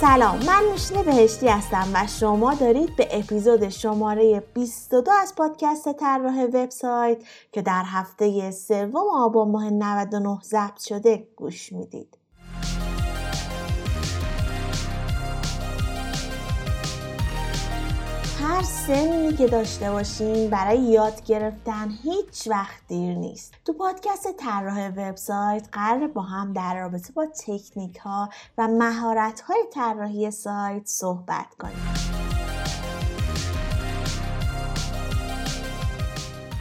سلام من نوشین بهشتی هستم و شما دارید به اپیزود شماره 22 از پادکست طراح وبسایت که در هفته سوم آبان ماه 99 ضبط شده گوش می‌دید. هر سنی که داشته باشین برای یاد گرفتن هیچ وقت دیر نیست. تو پادکست طراح وبسایت قرار با هم در رابطه با تکنیک ها و مهارت های طراحی سایت صحبت کنیم.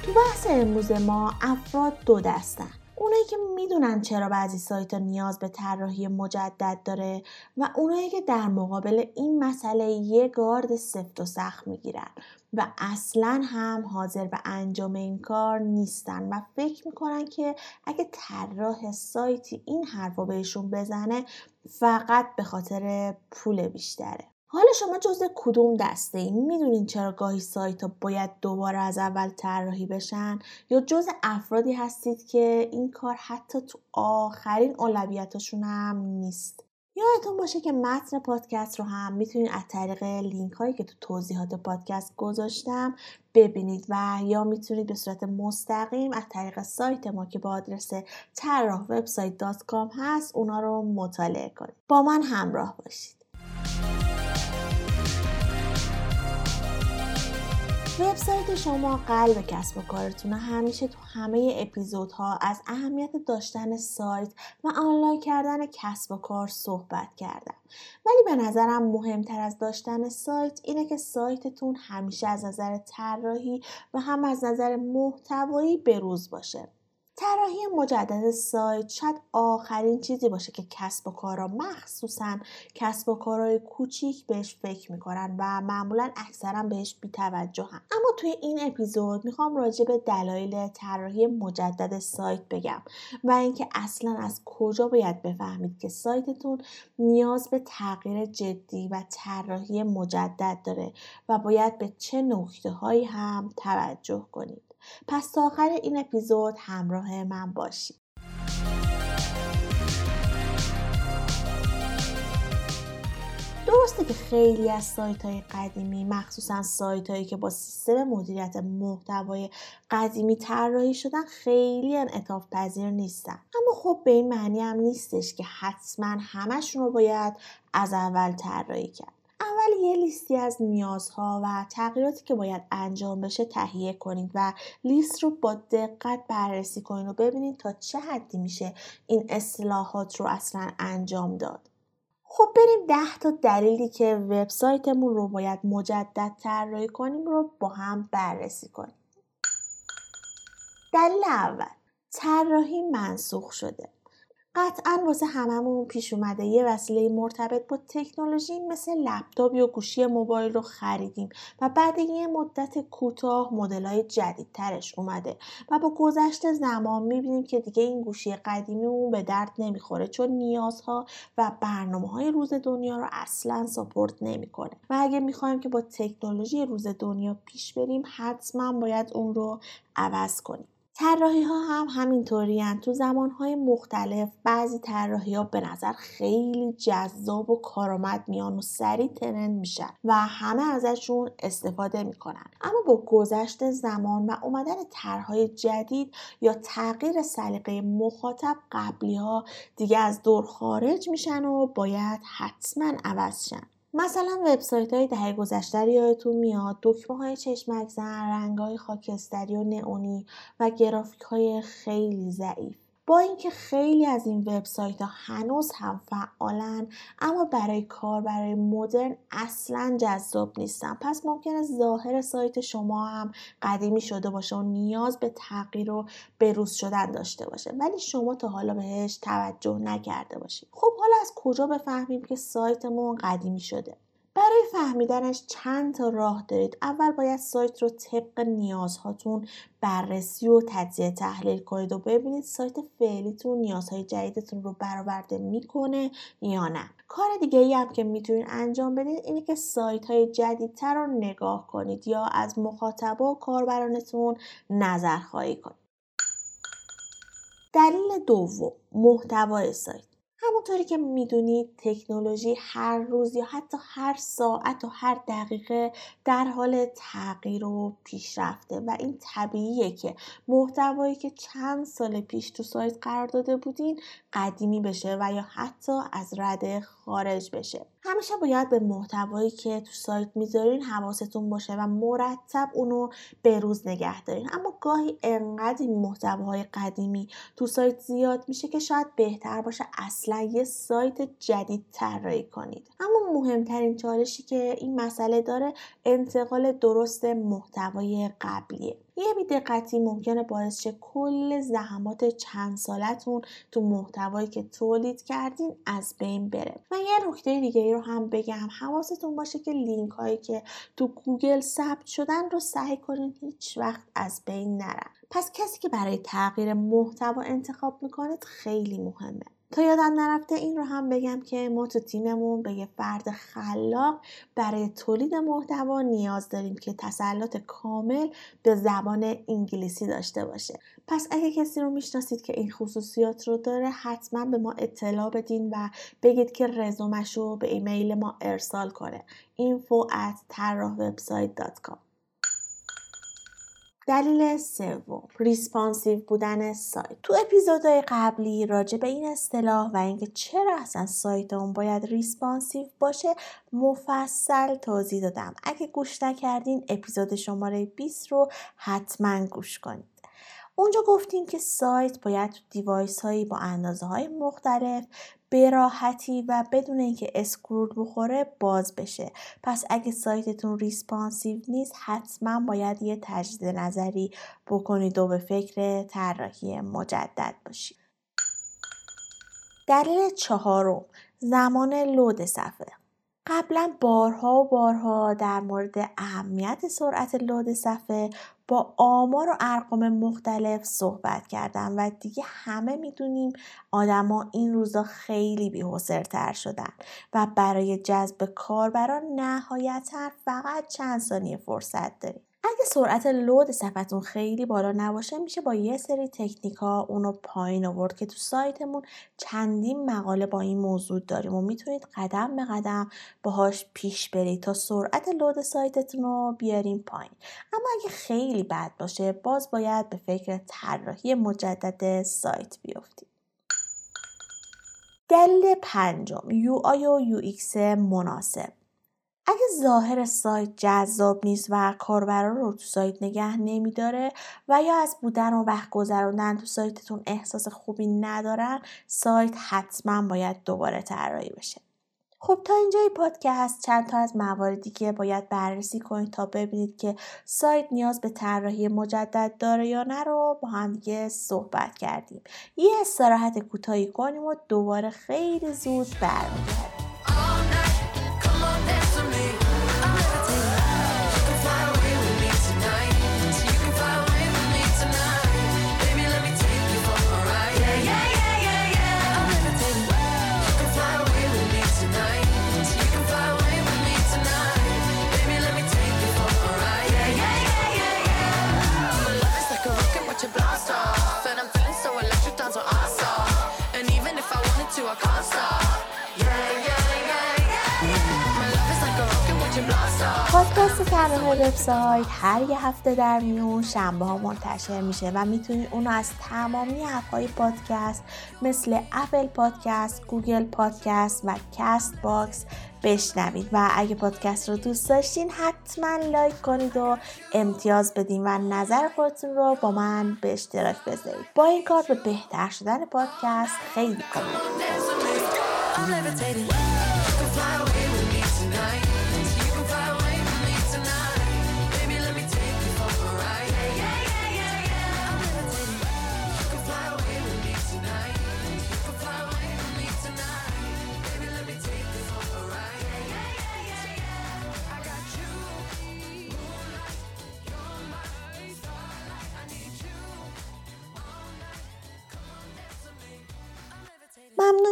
تو بحث امروز ما افراد دو دستن. اونایی که می‌دونن چرا بعضی سایت ها نیاز به طراحی مجدد داره و اونایی که در مقابل این مسئله یه گارد سفت و سخت می‌گیرن و اصلا هم حاضر به انجام این کار نیستن و فکر می‌کنن که اگه طراح سایتی این حرفا بهشون بزنه فقط به خاطر پول بیشتره. حالا شما جزء کدوم دسته این می‌دونین چرا گاهی سایت ها باید دوباره از اول طراحی بشن؟ یا جزء افرادی هستید که این کار حتی تو آخرین اولویتاشون هم نیست؟ یادتون باشه که متن پادکست رو هم می‌تونید از طریق لینک هایی که تو توضیحات پادکست گذاشتم ببینید و یا می‌تونید به صورت مستقیم از طریق سایت ما که با آدرس طراح وبسایت هست اونا رو مطالعه کنید. با من همراه باشید. وبسایت شما قلب کسب و کارتونه. همیشه تو همه اپیزودها از اهمیت داشتن سایت و آنلاین کردن کسب و کار صحبت کردم. ولی به نظرم مهمتر از داشتن سایت اینه که سایتتون همیشه از نظر طراحی و هم از نظر محتوایی بروز باشه. طراحی مجدد سایت شاید آخرین چیزی باشه که کسب و کارا مخصوصا کسب و کارهای کوچیک بهش فکر می‌کنن و معمولا اکثرا بهش بیتوجه هم. اما توی این اپیزود می‌خوام راجع به دلایل طراحی مجدد سایت بگم و اینکه اصلا از کجا باید بفهمید که سایتتون نیاز به تغییر جدی و طراحی مجدد داره و باید به چه نکته هایی هم توجه کنید پس تا آخر این اپیزود همراه من باشید. درسته که خیلی از سایت های قدیمی مخصوصا سایت هایی که با سیستم مدیریت محتوای قدیمی طراحی شدن خیلی انعطاف پذیر نیستن. اما خب به این معنی هم نیستش که حتما همشون رو باید از اول طراحی کرد. اول یه لیستی از نیازها و تغییراتی که باید انجام بشه تهیه کنید و لیست رو با دقت بررسی کنید و ببینید تا چه حدی میشه این اصلاحات رو اصلا انجام داد. خب بریم ده تا دلیلی که وبسایتمون رو باید مجدد طراحی کنیم رو با هم بررسی کنیم. دلیل اول طراحی منسوخ شده قطعا واسه هممون پیش اومده. یه وسیله مرتبط با تکنولوژی مثل لپتاپ یا گوشی موبایل رو خریدیم و بعد یه مدت کوتاه های جدیدترش اومده و با گذشت زمان می‌بینیم که دیگه این گوشی قدیمی اون به درد نمی‌خوره چون نیازها و برنامه های روز دنیا رو اصلا ساپورت نمی‌کنه. و اگه می‌خوایم که با تکنولوژی روز دنیا پیش بریم حتما باید اون رو عوض کنیم. طراحی ها هم همینطوری تو زمان های مختلف بعضی طراحی ها به نظر خیلی جذاب و کارآمد میان و سریع ترند میشن و همه ازشون استفاده می‌کنن. اما با گذشت زمان و اومدن طرحهای جدید یا تغییر سلیقه مخاطب قبلی ها دیگه از دور خارج میشن و باید حتما عوض شن. مثلا وبسایت های دهه گذشته یادتون میاد؟ دکمه های چشمک زن رنگ های خاکستری و نئونی و گرافیک های خیلی ضعیف. با اینکه خیلی از این وبسایت ها هنوز هم فعالن اما برای کار برای مدرن اصلا جذاب نیستن. پس ممکنه ظاهر سایت شما هم قدیمی شده باشه و نیاز به تغییر و بروز شدن داشته باشه. ولی شما تا حالا بهش توجه نکرده باشید. خب حالا از کجا بفهمیم که سایتمون قدیمی شده؟ برای فهمیدنش چند تا راه دارید اول باید سایت رو طبق نیازهاتون بررسی و تجزیه تحلیل کنید و ببینید سایت فعلیتون نیازهای جدیدتون رو برآورده می‌کنه یا نه. کار دیگه ای هم که می‌تونید انجام بدید اینه که سایت های جدیدتر رو نگاه کنید یا از مخاطبا و کاربرانتون نظر خواهی کنید. دلیل دوم محتوای سایت. همونطوری که می‌دونید تکنولوژی هر روز یا حتی هر ساعت و هر دقیقه در حال تغییر و پیشرفته و این طبیعیه که محتوایی که چند سال پیش تو سایت قرار داده بودین قدیمی بشه و یا حتی از رده خارج بشه. همیشه باید به محتوایی که تو سایت می‌ذارین حواستون باشه و مرتب اونو به روز نگه دارین. اما گاهی انقدر این محتواهای قدیمی تو سایت زیاد میشه که شاید بهتر باشه اصلا یه سایت جدید طراحی کنید. اما مهمترین چالشی که این مسئله داره انتقال درست محتوای قبلیه. یه بیدقتی ممکنه باعث شه کل زحمات چند سالتون تو محتوایی که تولید کردین از بین بره. و یه نکته دیگه ای رو هم بگم. حواستون باشه که لینک هایی که تو گوگل ثبت شدن رو سعی کنین هیچ وقت از بین نرن. پس کسی که برای تغییر محتوا انتخاب می‌کنید خیلی مهمه. تا یادم نرفته این رو هم بگم که ما تو تیممون به یه فرد خلاق برای تولید محتوا نیاز داریم که تسلط کامل به زبان انگلیسی داشته باشه. پس اگه کسی رو می‌شناسید که این خصوصیات رو داره حتما به ما اطلاع بدین و بگید که رزومش رو به ایمیل ما ارسال کنه. info at دلیل سوم responsive بودن سایت. تو اپیزودهای قبلی راجع به این اصطلاح و اینکه چرا اصلا سایتمون باید responsive باشه مفصل توضیح دادم. اگه گوش نکردین اپیزود شماره 20 رو حتما گوش کنید. اونجا گفتیم که سایت باید تو device هایی با اندازه های مختلف به راحتی و بدون اینکه scroll بخوره باز بشه. پس اگه سایتتون responsive نیست حتما باید یه تجدید نظری بکنید و به فکر طراحی مجدد باشید. دلیل چهارم زمان لود صفحه. قبلا بارها و بارها در مورد اهمیت سرعت لود صفحه با آمار و ارقام مختلف صحبت کردم و دیگه همه می‌دونیم آدما این روزا خیلی بی‌حوصله‌تر شدن و برای جذب کاربران نهایتا فقط چند ثانیه فرصت داریم. اگه سرعت لود صفحتون خیلی بالا نباشه میشه با یه سری تکنیک ها اونو پایین آورد که تو سایتمون چندین مقاله با این موضوع داریم و می‌تونید قدم به قدم باهاش پیش برید تا سرعت load سایتتون رو بیاریم پایین. اما اگه خیلی بد باشه باز باید به فکر طراحی مجدد سایت بیفتید. دلیل پنجم UI و UX مناسب. اگه ظاهر سایت جذاب نیست و کاربران رو تو سایت نگه نمیداره و یا از بودن و وقت گذروندن تو سایتتون احساس خوبی ندارن سایت حتما باید دوباره طراحی بشه. خب تا اینجای پادکست. چند تا از مواردی که باید بررسی کنید تا ببینید که سایت نیاز به طراحی مجدد داره یا نه رو با هم دیگه صحبت کردیم. یه استراحت کوتاهی کنیم و دوباره خیلی زود برمیگردیم. وبسایت هر یه هفته در میون شنبه ها منتشر میشه و می‌تونید اونو از تمامی اپهای پادکست مثل اپل پادکست، گوگل پادکست و کست باکس بشنوید. و اگه پادکست رو دوست داشتین حتما لایک کنید و امتیاز بدین و نظر خودتون رو با من به اشتراک بذارید. با این کار به بهتر شدن پادکست خیلی کمک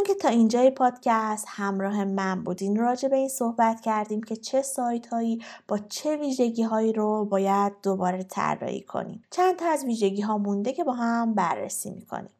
که تا اینجای پادکست همراه من بودین راجع به این صحبت کردیم که چه سایت هایی با چه ویژگی هایی رو باید دوباره طراحی کنیم. چند تا از ویژگی ها مونده که با هم بررسی می‌کنیم.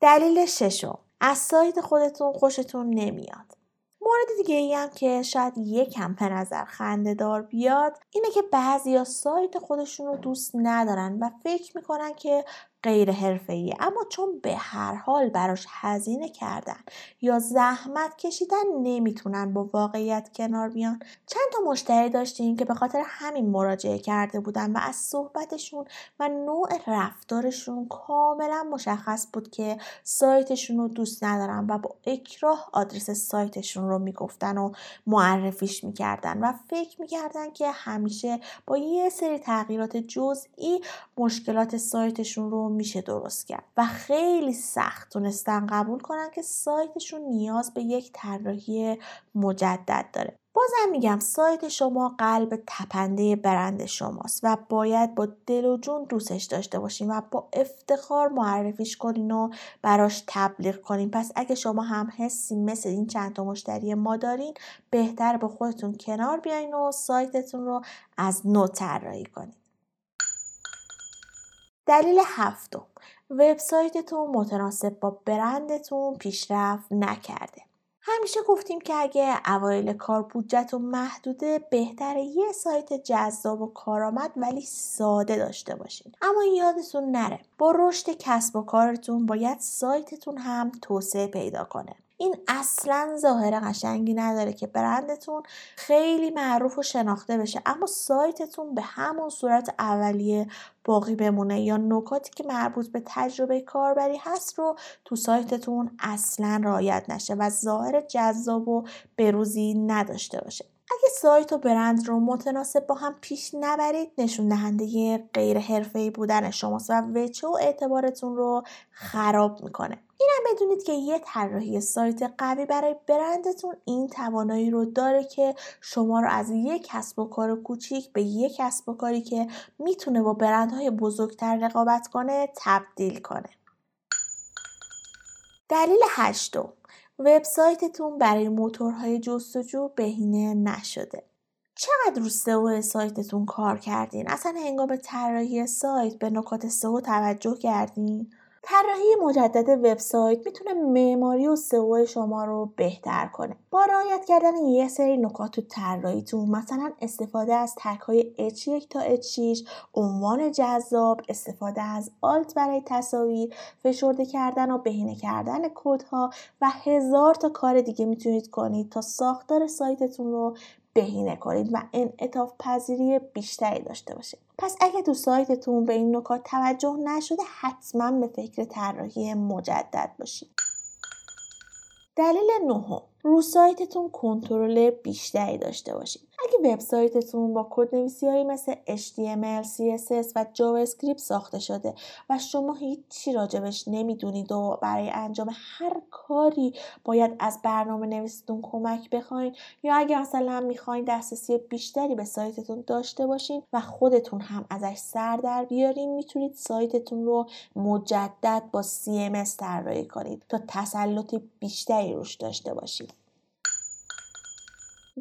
دلیل ششم. از سایت خودتون خوشتون نمیاد. مورد دیگه ای هم که شاید یکم به نظر خنده دار بیاد اینه که بعضی ها سایت خودشون رو دوست ندارن و فکر می‌کنن که غیر حرفه‌ایه. اما چون به هر حال براش هزینه کردن یا زحمت کشیدن نمی‌تونن با واقعیت کنار بیان. چند تا مشتری داشتیم که به خاطر همین مراجعه کرده بودن و از صحبتشون و نوع رفتارشون کاملا مشخص بود که سایتشون رو دوست ندارن و با اکراه آدرس سایتشون رو می‌گفتن و معرفیش می‌کردن و فکر می‌کردن که همیشه با یه سری تغییرات جزئی مشکلات سایتشون رو میشه درست کرد. و خیلی سخت تونستن قبول کنن که سایتشون نیاز به یک طراحی مجدد داره. بازم میگم سایت شما قلب تپنده برند شماست و باید با دل و جون دوستش داشته باشین و با افتخار معرفیش کنین و براش تبلیغ کنین. پس اگه شما هم حسی مثل این چند تا مشتری ما دارین بهتر با خودتون کنار بیاین و سایتتون رو از نو طراحی کنین. دلیل هفتم. وبسایتتون متناسب با برندتون پیشرفت نکرده. همیشه گفتیم که اگه اوایل کار بودجهتون محدوده بهتره یه سایت جذاب و کارآمد ولی ساده داشته باشین. اما یادتون نره با رشد کسب و کارتون باید سایتتون هم توسعه پیدا کنه. این اصلا ظاهر قشنگی نداره که برندتون خیلی معروف و شناخته بشه اما سایتتون به همون صورت اولیه باقی بمونه یا نکاتی که مربوط به تجربه کاربری هست رو تو سایتتون اصلا رعایت نشه و ظاهر جذاب و بروزی نداشته باشه. اگه سایت و برند رو متناسب با هم پیش نبرید نشون دهنده غیر حرفه‌ای بودن شماست و وچه و اعتبارتون رو خراب می‌کنه. اینم بدونید که یه طراحی سایت قوی برای برندتون این توانایی رو داره که شما رو از یک کسب و کار کوچیک به یک کسب و کاری که می‌تونه با برندهای بزرگتر رقابت کنه تبدیل کنه. دلیل هشتم. وبسایتتون برای موتورهای جستجو بهینه نشده. چقدر رو سئو سایتتون کار کردین؟ اصلا هنگام طراحی سایت به نکات سئو توجه کردین؟ طراحی مجدد وبسایت می‌تونه معماری و سئو شما رو بهتر کنه. با رعایت کردن یه سری نکات تو طراحیتون مثلا استفاده از تک های H1 تا H6 عنوان جذاب استفاده از آلت برای تصاویر فشرده کردن و بهینه کردن کدها و هزار تا کار دیگه می‌تونید کنید تا ساختار سایتتون رو بهینه کنید و انعطاف پذیری بیشتری داشته باشه پس اگه تو سایتتون به این نکات توجه نشده حتما به فکر طراحی مجدد باشید. دلیل نهم رو سایتتون کنترل بیشتری داشته باشید. اگه وبسایتتون با کد نویسی هایی مثل HTML, CSS و JavaScript ساخته شده و شما هیچی راجبش نمی‌دونید و برای انجام هر کاری باید از برنامه نویستون کمک بخواین یا اگه مثلا می‌خواین دسترسی بیشتری به سایتتون داشته باشین و خودتون هم ازش سر در بیارین می‌تونید سایتتون رو مجدد با CMS طراحی کنید تا تسلط بیشتری روش داشته باشید.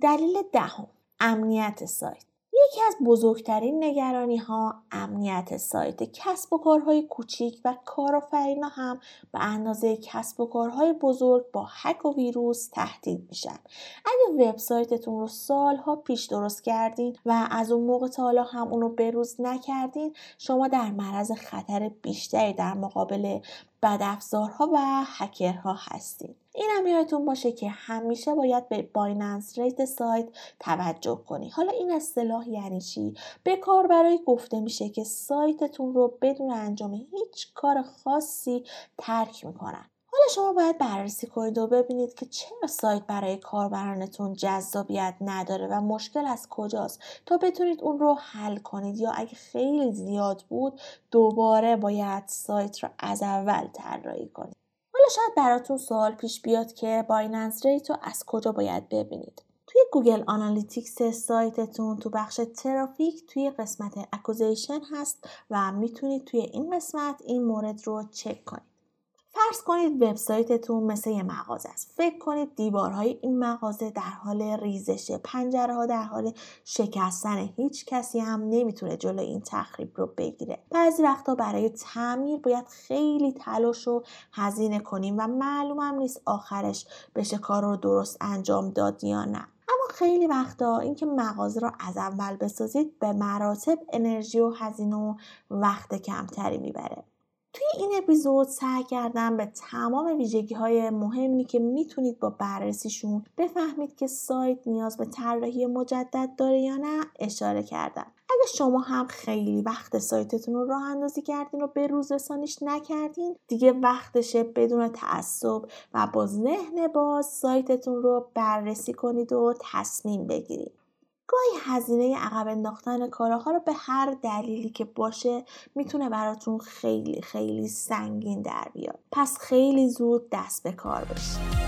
دلیل دهم. امنیت سایت. یکی از بزرگترین نگرانی ها امنیت سایت کسب و کارهای کوچیک و کارآفرینا هم به اندازه کسب و کارهای بزرگ با هک و ویروس تهدید میشن. اگه وبسایتتون رو سالها پیش درست کردین و از اون موقع تا حالا هم اونو بروز نکردین شما در معرض خطر بیشتری در مقابل بدافزارها و هکرها هستید این هم یادتون باشه که همیشه باید به بایننس ریت سایت توجه کنی. حالا این اصطلاح یعنی چی؟ به کاربرایی گفته میشه که سایتتون رو بدون انجام هیچ کار خاصی ترک می‌کنن. حالا شما باید بررسی کنید و ببینید که چرا سایت برای کاربرانتون جذابیت نداره و مشکل از کجاست تا بتونید اون رو حل کنید. یا اگه خیلی زیاد بود دوباره باید سایت رو از اول طراحی کنید. حالا شاید براتون سوال پیش بیاد که bounce rate رو از کجا باید ببینید. توی گوگل آنالیتیکس سایتتون تو بخش ترافیک توی قسمت acquisition هست و می‌تونید توی این قسمت این مورد رو چک کنید. فرض کنید وبسایتتون مثل یه مغازه است. فکر کنید دیوارهای این مغازه در حال ریزشه پنجره ها در حال شکستن هیچ کسی هم نمی‌تونه جلو این تخریب رو بگیره. بعضی وقتا برای تعمیر باید خیلی تلاش و هزینه کنیم و معلوم هم نیست آخرش بشه کار رو درست انجام داد یا نه. اما خیلی وقتا اینکه مغازه رو از اول بسازید به مراتب انرژی و هزینه و وقت کمتری می‌بره. توی این اپیزود سعی کردم به تمام ویژگی های مهمی که می‌تونید با بررسیشون بفهمید که سایت نیاز به طراحی مجدد داره یا نه اشاره کردم. اگه شما هم خیلی وقت سایتتون رو راه اندازی کردین و به روز رسانیش نکردین دیگه وقتشه بدون تعصب و با ذهن باز سایتتون رو بررسی کنید و تصمیم بگیرید. گاهی هزینه عقب انداختن کاراها رو به هر دلیلی که باشه می‌تونه براتون خیلی خیلی سنگین در بیاد. پس خیلی زود دست به کار بشید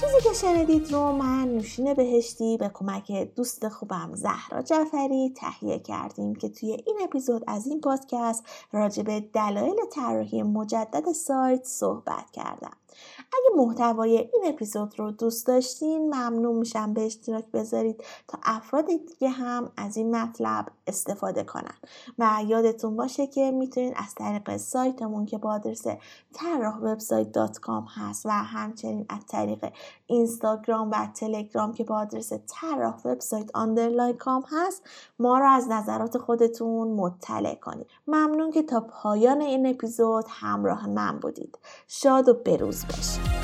چیزی که شنیدید رو من نوشین بهشتی به کمک دوست خوبم زهرا جعفری تهیه کردیم که توی این اپیزود از این پادکست راجع به دلایل طراحی مجدد سایت صحبت کردم. اگه محتوای این اپیزود رو دوست داشتین ممنون میشم به اشتراک بذارید. تا افراد دیگه هم از این مطلب استفاده کنن. و یادتون باشه که می‌تونید از طریق سایتمون که با آدرس طراح وبسایت dot com هست و همچنین از طریق اینستاگرام و تلگرام که با آدرس طراح وبسایت underline com هست ما رو از نظرات خودتون مطلع کنید. ممنون که تا پایان این اپیزود همراه من بودید. شاد و بروز باشید.